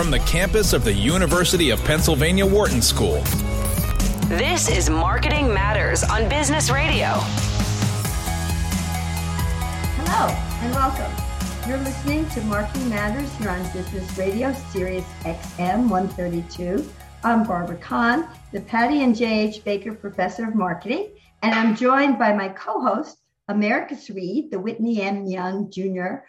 from the campus of the University of Pennsylvania Wharton School. This is Marketing Matters on Business Radio. Hello and welcome. You're listening to Marketing Matters here on Business Radio, Sirius XM 132. I'm Barbara Kahn, the Patty and J.H. Baker Professor of Marketing, and I'm joined by my co host, Americus Reed, the Whitney M. Young Jr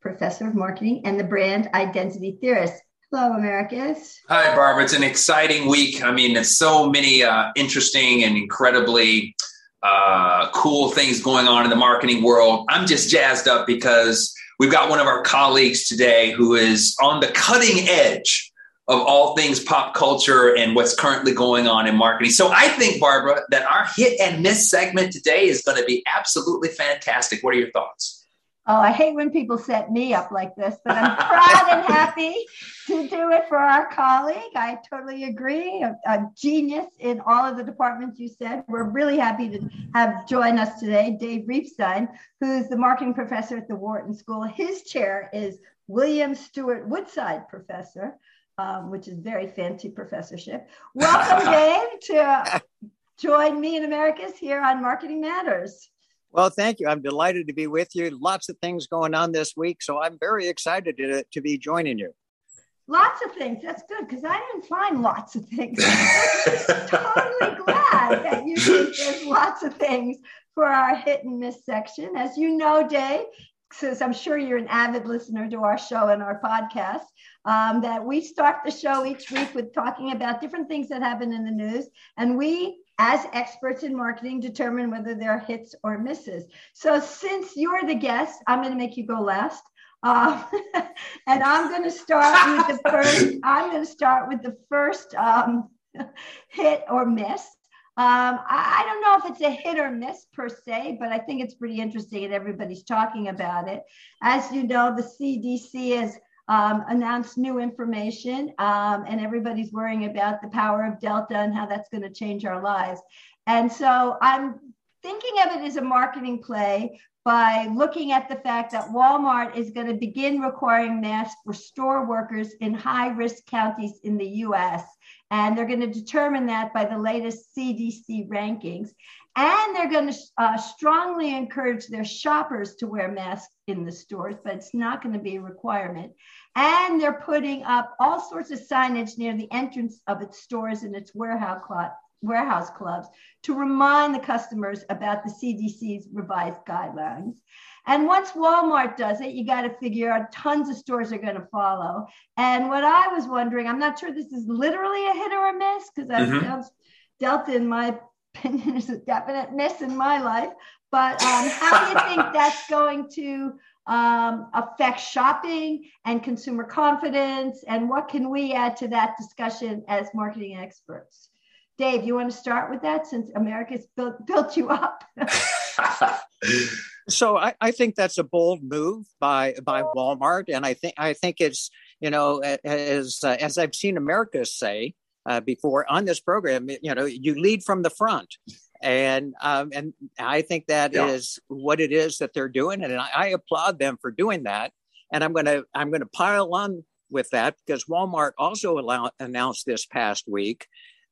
professor of marketing and the brand identity theorist. Hello, Americus. Hi, Barbara. It's an exciting week. I mean, there's so many uh, interesting and incredibly uh, cool things going on in the marketing world. I'm just jazzed up because we've got one of our colleagues today who is on the cutting edge of all things pop culture and what's currently going on in marketing. So I think, Barbara, that our hit and miss segment today is going to be absolutely fantastic. What are your thoughts? Oh, I hate when people set me up like this, but I'm proud and happy to do it for our colleague. I totally agree. A, a, genius in all of the departments you said. We're really happy to have join us today Dave Reibstein, who's the marketing professor at the Wharton School. His chair is William Stewart Woodside Professor, um, which is very fancy professorship. Welcome, Dave, to join me in Americus here on Marketing Matters. Well, thank you. I'm delighted to be with you. Lots of things going on this week, so I'm very excited to, to be joining you. Lots of things. That's good because I didn't find lots of things. I'm just totally glad that you think there's lots of things for our hit and miss section. As you know, Dave, since I'm sure you're an avid listener to our show and our podcast, um, that we start the show each week with talking about different things that happen in the news. And we as experts in marketing determine whether they're hits or misses. So since you're the guest, I'm going to make you go last. Um, and I'm going to start with the first. I'm going to start with the first um, hit or miss. Um, I, I, don't know if it's a hit or miss per se, but I think it's pretty interesting and everybody's talking about it. As you know, the CDC has um, announced new information, um, and everybody's worrying about the power of Delta and how that's going to change our lives. And so I'm thinking of it as a marketing play by looking at the fact that Walmart is going to begin requiring masks for store workers in high risk counties in the US. And they're going to determine that by the latest CDC rankings. And they're going to uh, strongly encourage their shoppers to wear masks in the stores, but it's not going to be a requirement. And they're putting up all sorts of signage near the entrance of its stores and its warehouse, warehouse clubs to remind the customers about the CDC's revised guidelines. And once Walmart does it, you got to figure out tons of stores are going to follow. And what I was wondering, I'm not sure this is literally a hit or a miss because I've mm-hmm. dealt in my opinion is a definite miss in my life. But um, how do you think that's going to um, affect shopping and consumer confidence? And what can we add to that discussion as marketing experts? Dave, you want to start with that since Americus built, built you up? so I, I, think that's a bold move by by Walmart, and I think I think it's you know as uh, as I've seen America say uh, before on this program, you know you lead from the front, and um, and I think that yeah. is what it is that they're doing, and I, I applaud them for doing that. And I'm gonna I'm gonna pile on with that because Walmart also allow, announced this past week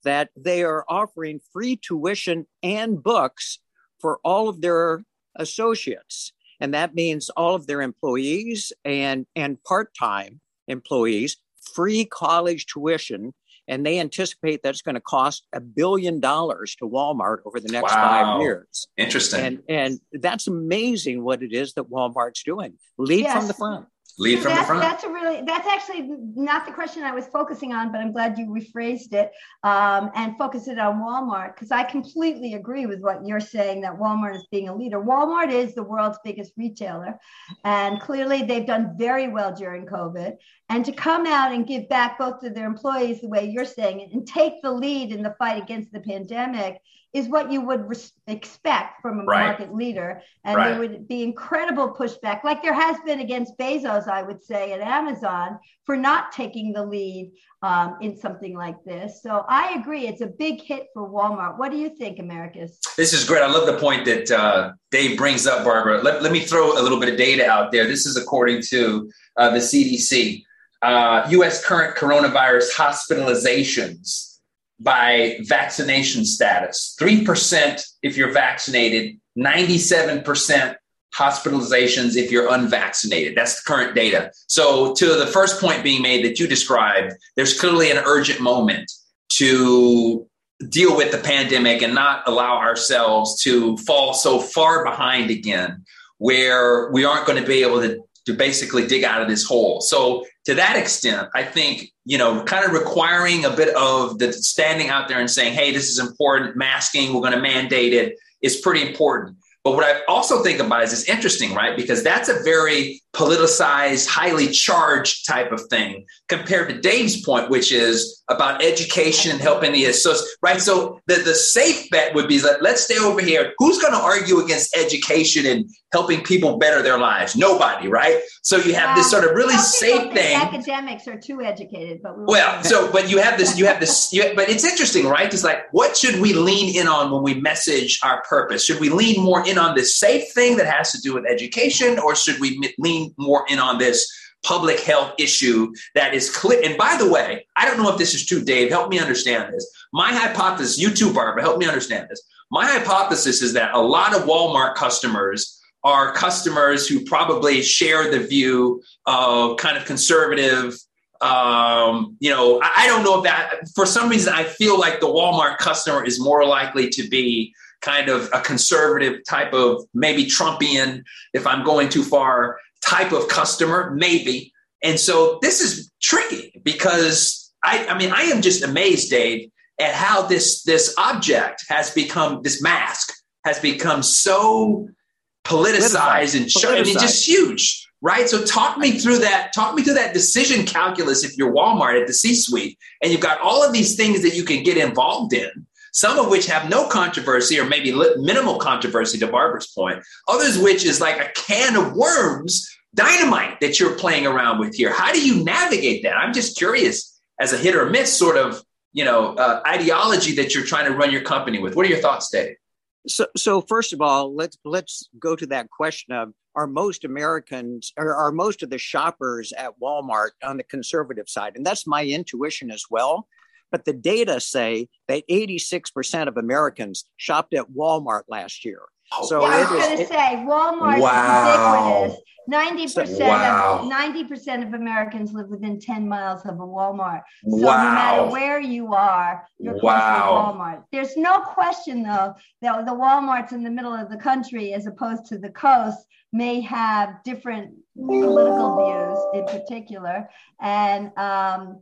that they are offering free tuition and books for all of their associates, and that means all of their employees and and part time employees free college tuition and they anticipate that's going to cost a billion dollars to Walmart over the next wow. five years. Interesting. And and that's amazing what it is that Walmart's doing. Lead yes. from the front lead from that's, the front? that's a really that's actually not the question i was focusing on but i'm glad you rephrased it um, and focus it on walmart because i completely agree with what you're saying that walmart is being a leader. Walmart is the world's biggest retailer and clearly they've done very well during covid. And to come out and give back both to their employees the way you're saying it and take the lead in the fight against the pandemic is what you would res- expect from a right. market leader. And right. there would be incredible pushback, like there has been against Bezos, I would say, at Amazon for not taking the lead um, in something like this. So I agree, it's a big hit for Walmart. What do you think, Americus? This is great. I love the point that uh, Dave brings up, Barbara. Let, let me throw a little bit of data out there. This is according to uh, the CDC. uh, U.S. current coronavirus hospitalizations by vaccination status. 3% if you're vaccinated, 97% hospitalizations if you're unvaccinated. That's the current data. So, to the first point being made that you described, there's clearly an urgent moment to deal with the pandemic and not allow ourselves to fall so far behind again where we aren't going to be able to, to basically dig out of this hole. So, to that extent, I think, you know, kind of requiring a bit of the standing out there and saying, hey, this is important, masking, we're going to mandate it is pretty important. But what I also think about is it's interesting, right? Because that's a very politicized, highly charged type of thing compared to Dave's point, which is about education and helping the associate, right? So the, the safe bet would be that let's stay over here. Who's going to argue against education and helping people better their lives? Nobody, right? So you have this sort of really safe thing. Academics are too educated, but we well, so but you have this, you have this, you, but it's interesting, right? It's like what should we lean in on when we message our purpose? Should we lean more in on this safe thing that has to do with education, or should we lean more in on this public health issue that is clear. And by the way, I don't know if this is true, Dave. Help me understand this. My hypothesis, you too, Barbara, help me understand this. My hypothesis is that a lot of Walmart customers are customers who probably share the view of kind of conservative. Um, you know, I, I don't know if that for some reason I feel like the Walmart customer is more likely to be kind of a conservative type of maybe Trumpian if I'm going too far type of customer, maybe. And so this is tricky because I, I mean, I am just amazed, Dave, at how this this object has become this mask has become so politicized and show, I mean, just huge, right? So talk me through that. Talk me through that decision calculus. If you're Walmart at the C-suite and you've got all of these things that you can get involved in, some of which have no controversy or maybe minimal controversy to Barbara's point, others which is like a can of worms, dynamite that you're playing around with here. How do you navigate that? I'm just curious as a hit or miss sort of, you know, uh, ideology that you're trying to run your company with. What are your thoughts, Dave? So, so first of all, let's let's go to that question of are most Americans or are most of the shoppers at Walmart on the conservative side, and that's my intuition as well. But the data say that 86% of Americans shopped at Walmart last year. So yeah, I was going to say Walmart wow. is ubiquitous. Ninety percent wow. of ninety percent of Americans live within ten miles of a Walmart. So wow. no matter where you are, you're wow. close to a Walmart. There's no question though that the WalMarts in the middle of the country, as opposed to the coast, may have different political views in particular, and um,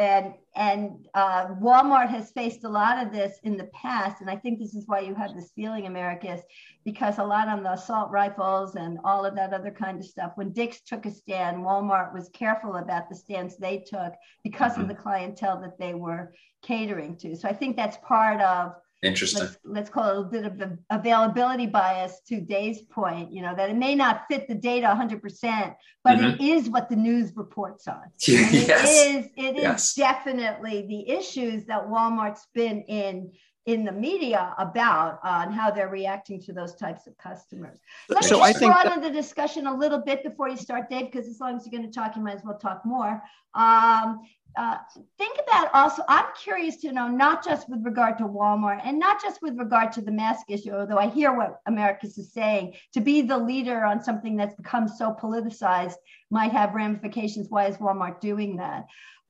and and uh, Walmart has faced a lot of this in the past, and I think this is why you have this feeling, Americus, because a lot on the assault rifles and all of that other kind of stuff. When Dick's took a stand, Walmart was careful about the stance they took because mm-hmm. of the clientele that they were catering to. So I think that's part of Interesting. Let's, let's, call it a little bit of the availability bias to Dave's point, you know, that it may not fit the data 100%, but mm-hmm. it is what the news reports on. yes. It is, it is yes. definitely the issues that Walmart's been in in the media about uh, how they're reacting to those types of customers. Let so me just broaden that- the discussion a little bit before you start, Dave, because as long as you're going to talk, you might as well talk more. Um, uh, think about also, I'm curious to know, not just with regard to Walmart and not just with regard to the mask issue, although I hear what Americus is saying, to be the leader on something that's become so politicized might have ramifications. Why is Walmart doing that?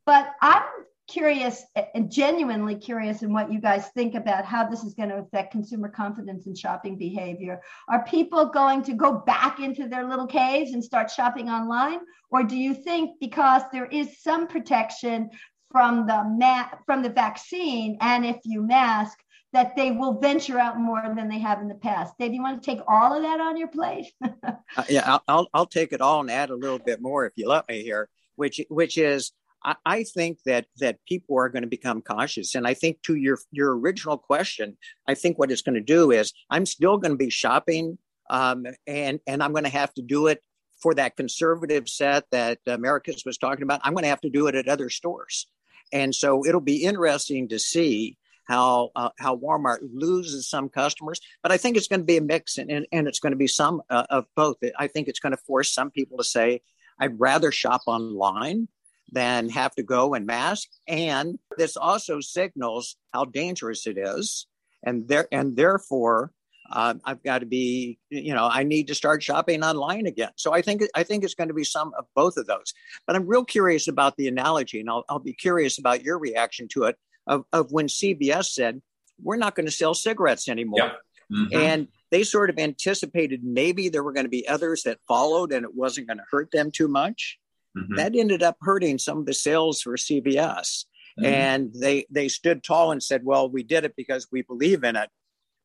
But I'm curious and genuinely curious in what you guys think about how this is going to affect consumer confidence and shopping behavior. Are people going to go back into their little caves and start shopping online? Or do you think because there is some protection from the ma- from the vaccine and if you mask that they will venture out more than they have in the past. Dave, you want to take all of that on your plate? uh, yeah, I'll, I'll, I'll take it all and add a little bit more if you let me here, which which is I, I think that that people are going to become cautious. And I think to your your original question, I think what it's going to do is I'm still going to be shopping, um, and and I'm going to have to do it for that conservative set that Americus was talking about. I'm going to have to do it at other stores, and so it'll be interesting to see how uh, how Walmart loses some customers, but I think it's going to be a mix, and and, and it's going to be some uh, of both. I think it's going to force some people to say, "I'd rather shop online." Than have to go and mask. And this also signals how dangerous it is. And there and therefore uh, I've got to be, you know, I need to start shopping online again. So I think I think it's going to be some of both of those. But I'm real curious about the analogy, and I'll, I'll be curious about your reaction to it of, of when CVS said we're not going to sell cigarettes anymore, yeah. mm-hmm. and they sort of anticipated maybe there were going to be others that followed, and it wasn't going to hurt them too much. Mm-hmm. That ended up hurting some of the sales for CVS. Mm-hmm. And they they stood tall and said, "Well, we did it because we believe in it."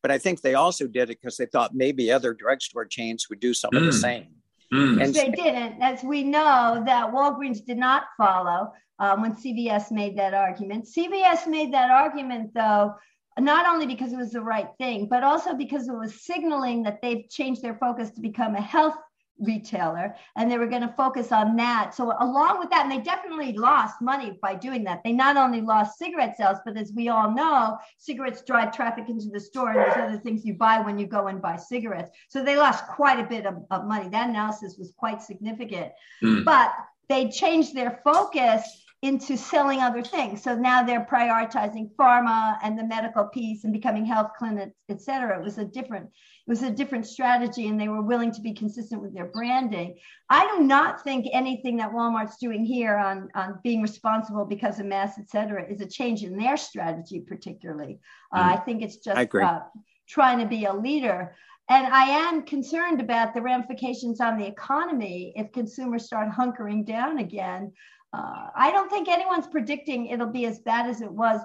But I think they also did it because they thought maybe other drugstore chains would do some mm. of the mm. same. Mm. And they didn't, as we know that Walgreens did not follow um, when CVS made that argument. CVS made that argument, though, not only because it was the right thing, but also because it was signaling that they've changed their focus to become a health retailer and they were going to focus on that. So along with that, and they definitely lost money by doing that. They not only lost cigarette sales, but as we all know, cigarettes drive traffic into the store and there's other things you buy when you go and buy cigarettes. So they lost quite a bit of, of money. That analysis was quite significant. Mm. But they changed their focus into selling other things. So now they're prioritizing pharma and the medical piece and becoming health clinics, et cetera. It was a different it was a different strategy and they were willing to be consistent with their branding. I do not think anything that Walmart's doing here on, on being responsible because of mass, et cetera, is a change in their strategy, particularly. Uh, mm. I think it's just uh, trying to be a leader. And I am concerned about the ramifications on the economy if consumers start hunkering down again uh, I don't think anyone's predicting it'll be as bad as it was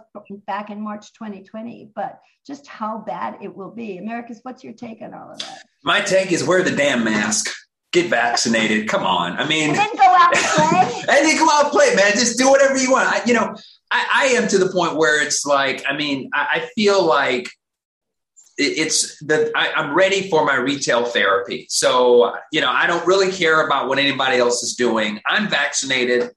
back in March 2020, but just how bad it will be. Americus, what's your take on all of that? My take is wear the damn mask. Get vaccinated. Come on. I mean, and then go out and play. and then go out and play, man. Just do whatever you want. I, you know, I, I, am to the point where it's like, I mean, I, I feel like it's that I'm ready for my retail therapy. So, you know, I don't really care about what anybody else is doing. I'm vaccinated.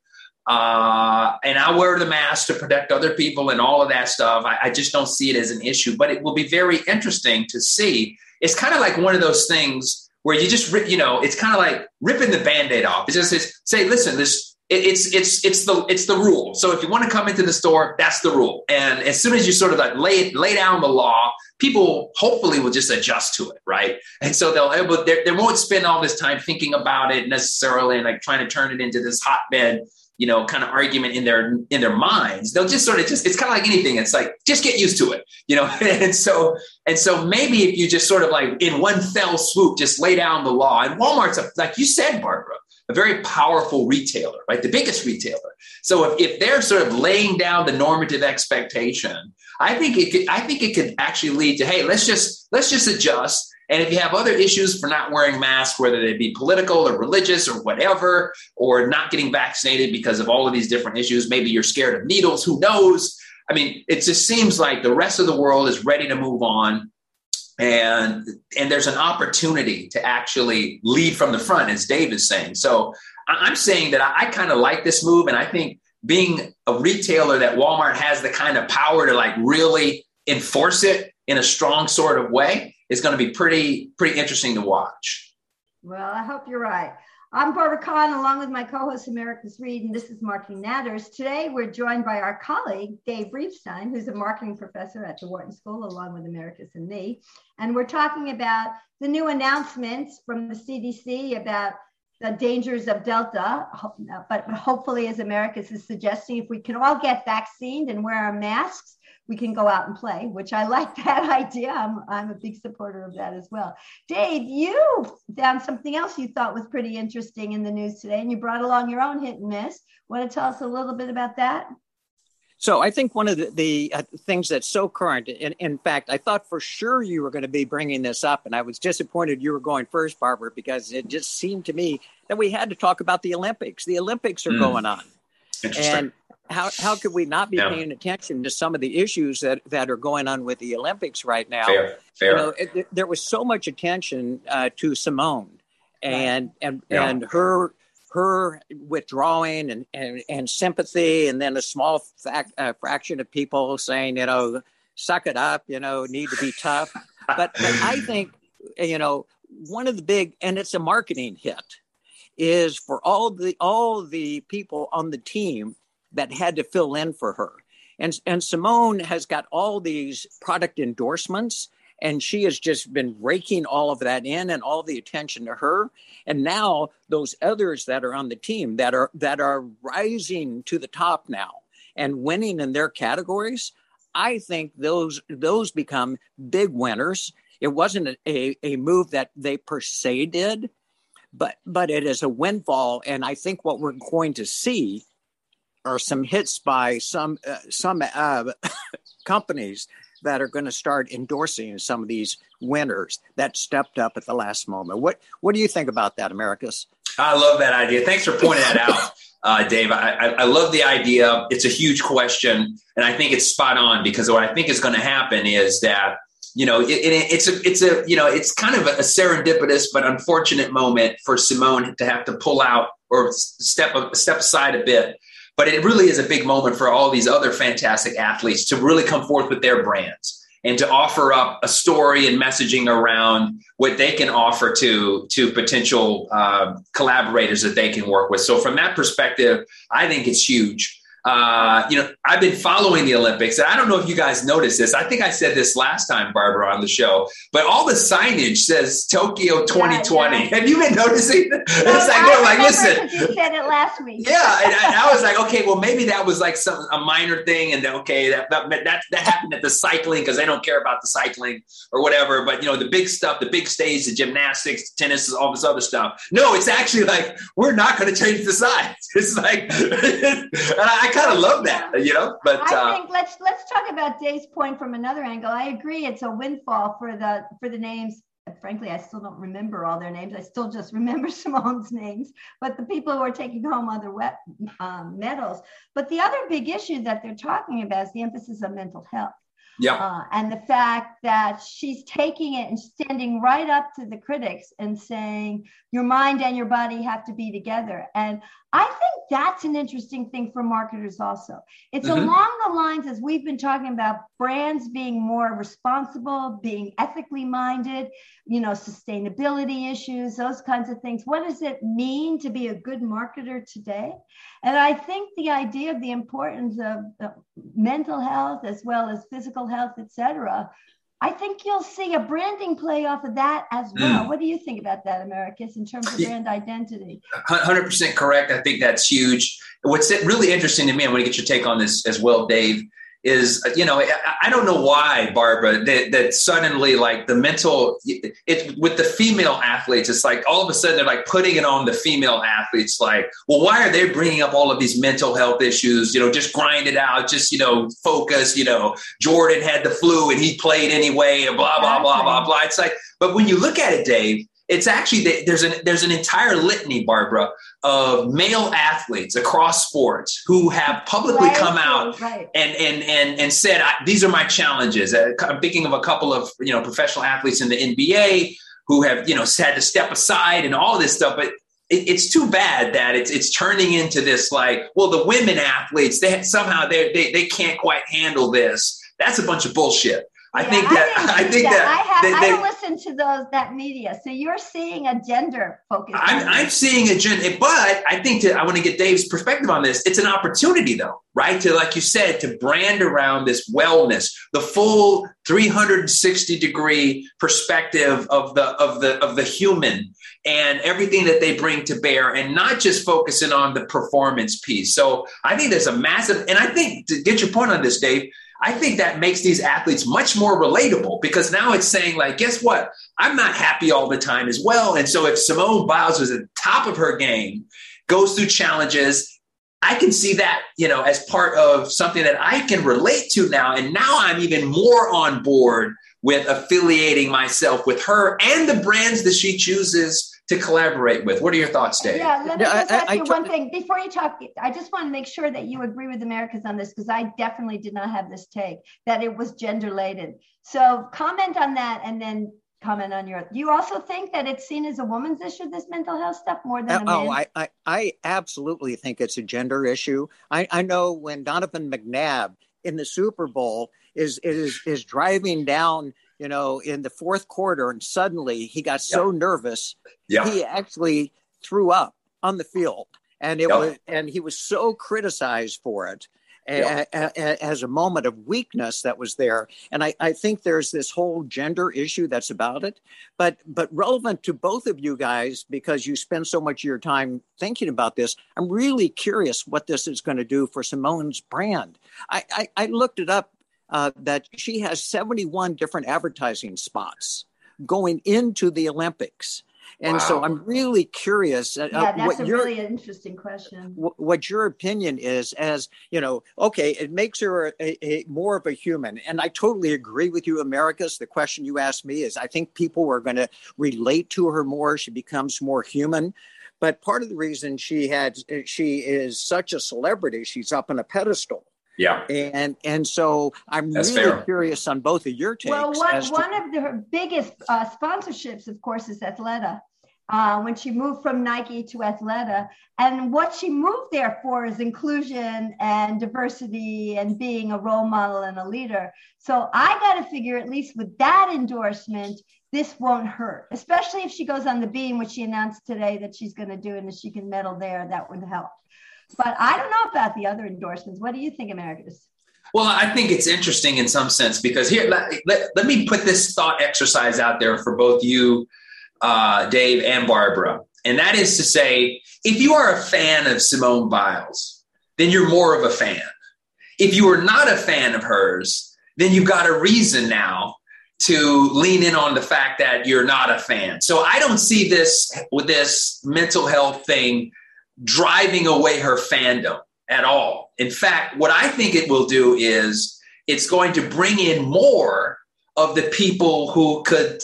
Uh, and I wear the mask to protect other people and all of that stuff. I, I just don't see it as an issue, but it will be very interesting to see. It's kind of like one of those things where you just rip, you know, it's kind of like ripping the band-aid off. It's just it's, say, listen, this it's it's it's the it's the rule. So if you want to come into the store, that's the rule. And as soon as you sort of like lay lay down the law, people hopefully will just adjust to it, right? And so they'll able they won't spend all this time thinking about it necessarily and like trying to turn it into this hotbed you know kind of argument in their in their minds. They'll just sort of just it's kind of like anything. It's like just get used to it you know? And so and so maybe if you just sort of like in one fell swoop just lay down the law. And walmart's a, like you said barbara a very powerful retailer right? The biggest retailer. So if, if they're sort of laying down the normative expectation i think it could i think it could actually lead to hey let's just let's just adjust and if you have other issues for not wearing masks, whether they be political or religious or whatever, or not getting vaccinated because of all of these different issues, maybe you're scared of needles, who knows? I mean, it just seems like the rest of the world is ready to move on. And and there's an opportunity to actually lead from the front, as Dave is saying. So I'm saying that I, I kind of like this move, and I think being a retailer that Walmart has the kind of power to like really enforce it in a strong sort of way is going to be pretty pretty interesting to watch. Well, I hope you're right. I'm Barbara Kahn, along with my co-host Americus Reed, and this is Marketing Matters. Today, we're joined by our colleague Dave Reibstein, who's a marketing professor at the Wharton School, along with Americus and me. And we're talking about the new announcements from the CDC about the dangers of Delta. But hopefully, as Americus is suggesting, if we can all get vaccinated and wear our masks, we can go out and play, which I like that idea. I'm, I'm a big supporter of that as well. Dave, you found something else you thought was pretty interesting in the news today, and you brought along your own hit and miss. Want to tell us a little bit about that? So I think one of the, the uh, things that's so current, in, in fact, I thought for sure you were going to be bringing this up, and I was disappointed you were going first, Barbara, because it just seemed to me that we had to talk about the Olympics. The Olympics are mm. going on. And how how could we not be yeah. paying attention to some of the issues that that are going on with the Olympics right now? Fair, fair. You know, it, there was so much attention uh, to Simone and and yeah. and her her withdrawing and, and, and sympathy, and then a small fact, uh, fraction of people saying, you know, suck it up, you know, need to be tough. but, but I think, you know, one of the big, and it's a marketing hit is for all the all the people on the team that had to fill in for her. And, and Simone has got all these product endorsements and she has just been raking all of that in and all the attention to her. And now those others that are on the team that are that are rising to the top now and winning in their categories i think those those become big winners. It wasn't a, a move that they per se did but but it is a windfall. And i think what we're going to see are some hits by some uh, some uh, companies that are going to start endorsing some of these winners that stepped up at the last moment. What what do you think about that, Americus? I love that idea. Thanks for pointing that out, uh, Dave. I, I, I, love the idea. It's a huge question, and I think it's spot on because what I think is going to happen is that you know it, it, it's a it's a you know it's kind of a serendipitous but unfortunate moment for Simone to have to pull out or step step aside a bit but it really is a big moment for all these other fantastic athletes to really come forth with their brands and to offer up a story and messaging around what they can offer to to potential uh, collaborators that they can work with. So from that perspective, I think it's huge uh, you know, I've been following the Olympics, and I don't know if you guys noticed this. I think I said this last time, Barbara, on the show, but all the signage says Tokyo 2020. Yeah, yeah. Have you been noticing? No, it's like, I like, listen. You said it last week. Yeah, and, and, I was like, okay, well, maybe that was like some a minor thing, and then, okay, that that that, that happened at the cycling because they don't care about the cycling or whatever. But you know, the big stuff, the big stage, the gymnastics, the tennis, all this other stuff. No, it's actually like we're not going to change the size. It's like, and I kind of love that, you know. But I uh, think let's let's talk about Dave's point from another angle. I agree, it's a windfall for the for the names. Frankly, I still don't remember all their names. I still just remember Simone's names, but the people who are taking home other wet, um, medals. But the other big issue that they're talking about is the emphasis on mental health. Yeah. Uh, and the fact that she's taking it and standing right up to the critics and saying, your mind and your body have to be together. And I think that's an interesting thing for marketers also. It's mm-hmm. along the lines as we've been talking about brands being more responsible, being ethically minded, you know, sustainability issues, those kinds of things. What does it mean to be a good marketer today? And I think the idea of the importance of mental health as well as physical health, etc. I think you'll see a branding play off of that as well. Mm. What do you think about that, Americus, in terms of brand identity? 100% correct. I think that's huge. What's really interesting to me, I want to get your take on this as well, Dave, is you know I don't know why Barbara that, that suddenly like the mental it with the female athletes it's like all of a sudden they're like putting it on the female athletes like well why are they bringing up all of these mental health issues? You know just grind it out just you know focus you know Jordan had the flu and he played anyway and blah blah blah blah blah. It's like but when you look at it Dave it's actually there's an there's an entire litany, Barbara, of male athletes across sports who have publicly right, come out right. and and and and said these are my challenges. Uh, I'm thinking of a couple of you know professional athletes in the NBA who have you know had to step aside and all this stuff, but. it's too bad that it's it's turning into this like well the women athletes they somehow they they they can't quite handle this that's a bunch of bullshit I yeah, think that I, think that, that, I, have, they, they, I listen to those that media. So you're seeing a gender focus. I'm, I'm seeing a gender, but I think to, I want to get Dave's perspective on this. It's an opportunity, though, right? To like you said, to brand around this wellness, the full 360 degree perspective of the of the of the human and everything that they bring to bear, and not just focusing on the performance piece. So I think there's a massive, and I think to get your point on this, Dave I think that makes these athletes much more relatable because now it's saying, like, guess what? I'm not happy all the time as well. And so if Simone Biles was at the top of her game, goes through challenges, I can see that, you know, as part of something that I can relate to now. And now I'm even more on board with affiliating myself with her and the brands that she chooses to collaborate with. What are your thoughts, Dave? Yeah, let me just ask I, you I, one thing before you talk. I just want to make sure that you agree with Americus on this because I definitely did not have this take that it was gender related. So comment on that and then comment on your. Do you also think that it's seen as a woman's issue, this mental health stuff, more than uh, oh, I, I, I absolutely think it's a gender issue. I, I know when Donovan McNabb in the Super Bowl is is is driving down you know, in the fourth quarter, and suddenly he got so nervous, he actually threw up. on the field, and it Yep. was and he was so criticized for it. a- a- a- As a moment of weakness that was there, and I, I think there's this whole gender issue that's about it, but but relevant to both of you guys because you spend so much of your time thinking about this. I'm really curious what this is going to do for Simone's brand. I I, I looked it up uh, that she has 71 different advertising spots going into the Olympics. And so I'm really curious uh, Yeah, that's what a your really interesting question. wh- what your opinion is as you know okay it makes her a, a more of a human. And i totally agree with you americus the question you asked me is i think people are going to relate to her more. She becomes more human. But part of the reason she had she is such a celebrity she's up on a pedestal Yeah. and and so i'm That's really fair. curious on both of your takes Well, one, as to- one of the, biggest uh, sponsorships, of course, is Athleta. Uh, when she moved from Nike to Athleta, and what she moved there for is inclusion and diversity and being a role model and a leader. So I got to figure, at least with that endorsement, this won't hurt, especially if she goes on the beam, which she announced today that she's going to do, and if she can medal there, that would help. But I don't know about the other endorsements. What do you think, Americus? Well, I think it's interesting in some sense because here, let, let, let me put this thought exercise out there for both you, uh, Dave, and Barbara. And that is to say, if you are a fan of Simone Biles, then you're more of a fan. If you are not a fan of hers, then you've got a reason now to lean in on the fact that you're not a fan. So I don't see this with this mental health thing driving away her fandom at all. In fact, what I think it will do is it's going to bring in more of the people who could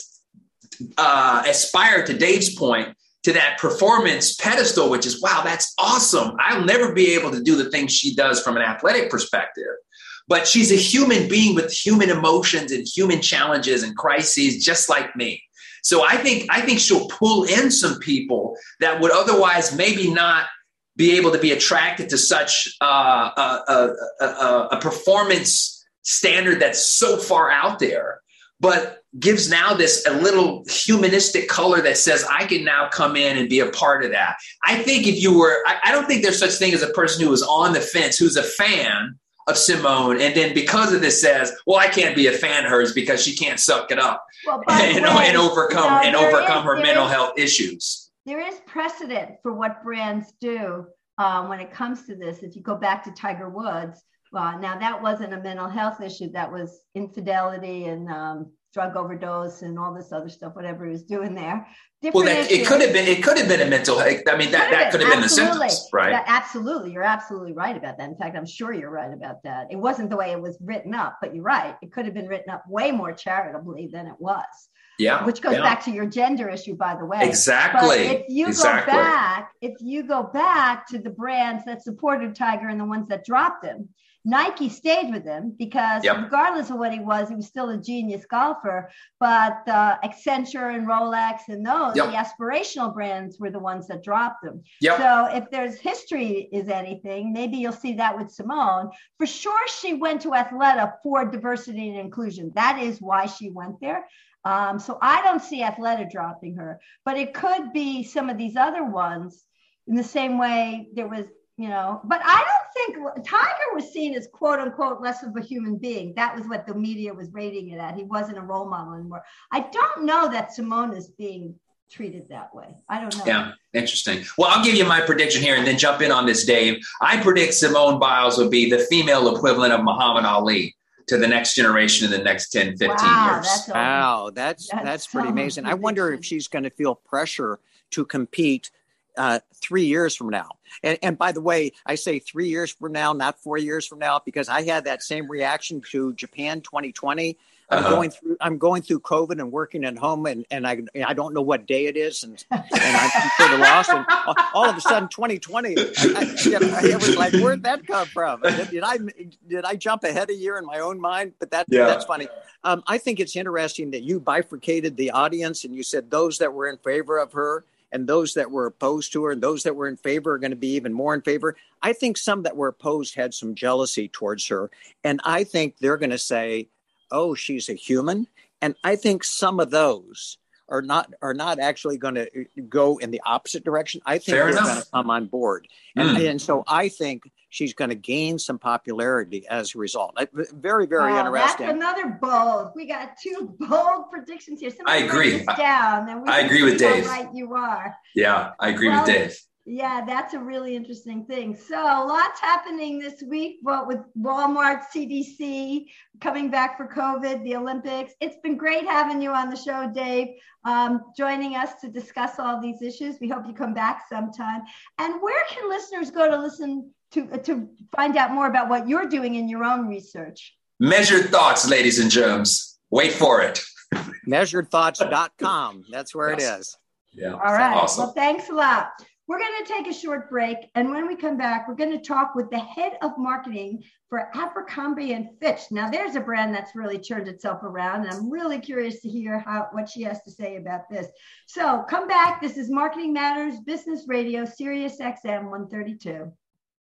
uh, aspire to Dave's point to that performance pedestal, which is wow, that's awesome. I'll never be able to do the things she does from an athletic perspective. But she's a human being with human emotions and human challenges and crises, just like me. So I think I think she'll pull in some people that would otherwise maybe not be able to be attracted to such uh, a, a, a, a performance standard that's so far out there, but gives now this a little humanistic color that says I can now come in and be a part of that. I think if you were, I, I don't think there's such thing as a person who is on the fence, who's a fan of Simone, and then because of this says, well, I can't be a fan of hers because she can't suck it up Well, and, way, and overcome you know, and overcome is- her mental is- health issues. there is precedent for what brands do um, when it comes to this. If you go back to Tiger Woods, uh, now that wasn't a mental health issue, that was infidelity and um, drug overdose and all this other stuff, whatever he was doing there. Well, that, it could have been. It could have been a mental. I mean, that that could have been the symptoms, right? Absolutely. You're absolutely right about that. In fact, I'm sure you're right about that. It wasn't the way it was written up, but you're right. It could have been written up way more charitably than it was, Yeah, which goes yeah. back to your gender issue, by the way. But exactly. if you exactly. go back, if you go back to the brands that supported Tiger and the ones that dropped him, Nike stayed with him because Yep. regardless of what he was, he was still a genius golfer. But uh, Accenture and Rolex and those, Yep. the aspirational brands were the ones that dropped him. Yep. So if there's history is anything, maybe you'll see that with Simone. For sure, she went to Athleta for diversity and inclusion. That is why she went there. Um, so I don't see Athleta dropping her, but it could be some of these other ones in the same way there was, you know, but I don't think Tiger was seen as quote unquote less of a human being. That was what the media was rating it at. He wasn't a role model anymore. I don't know that Simone is being treated that way. I don't know. Yeah, interesting. Well, I'll give you my prediction here and then jump in on this, Dave. I predict Simone Biles will be the female equivalent of Muhammad Ali to the next generation in the next 10, 15 Wow, years. that's Wow, that's That's that's, pretty some amazing. I wonder if she's going to feel pressure to compete uh, three years from now. And, and by the way, I say three years from now, not four years from now, because I had that same reaction to Japan 2020. I'm Uh-huh. going through I'm going through COVID and working at home, and, and I I don't know what day it is, and and I'm sort of lost. And all- all of a sudden, 2020, I, I, I was like, where'd that come from? Did, did I did I jump ahead a year in my own mind? But that Yeah. that's funny. Um, I think it's interesting that you bifurcated the audience and you said those that were in favor of her and those that were opposed to her and those that were in favor are going to be even more in favor. I think some that were opposed had some jealousy towards her. And I think they're going to say, oh, she's a human. And I think some of those are not are not actually going to go in the opposite direction. I think Fair they're going to come on board, and, mm. and so I think she's going to gain some popularity as a result. Very, very wow, interesting. That's another bold. We got two bold predictions here. Somebody I agree. Down, I agree with Dave. right, you are. Yeah, I agree well, with Dave. Yeah, that's a really interesting thing. So, lots happening this week, but with Walmart, CDC coming back for COVID, the Olympics. It's been great having you on the show, Dave, um, joining us to discuss all these issues. We hope you come back sometime. And where can listeners go to listen to, uh, to find out more about what you're doing in your own research? Measured Thoughts, ladies and germs. Wait for it. Measuredthoughts.com. That's where yes. it is. Yeah. All right. Awesome. Well, thanks a lot. We're going to take a short break. And when we come back, we're going to talk with the head of marketing for Abercrombie and Fitch. Now, there's a brand that's really turned itself around. And I'm really curious to hear how, what she has to say about this. So come back. This is Marketing Matters Business Radio, Sirius XM 132.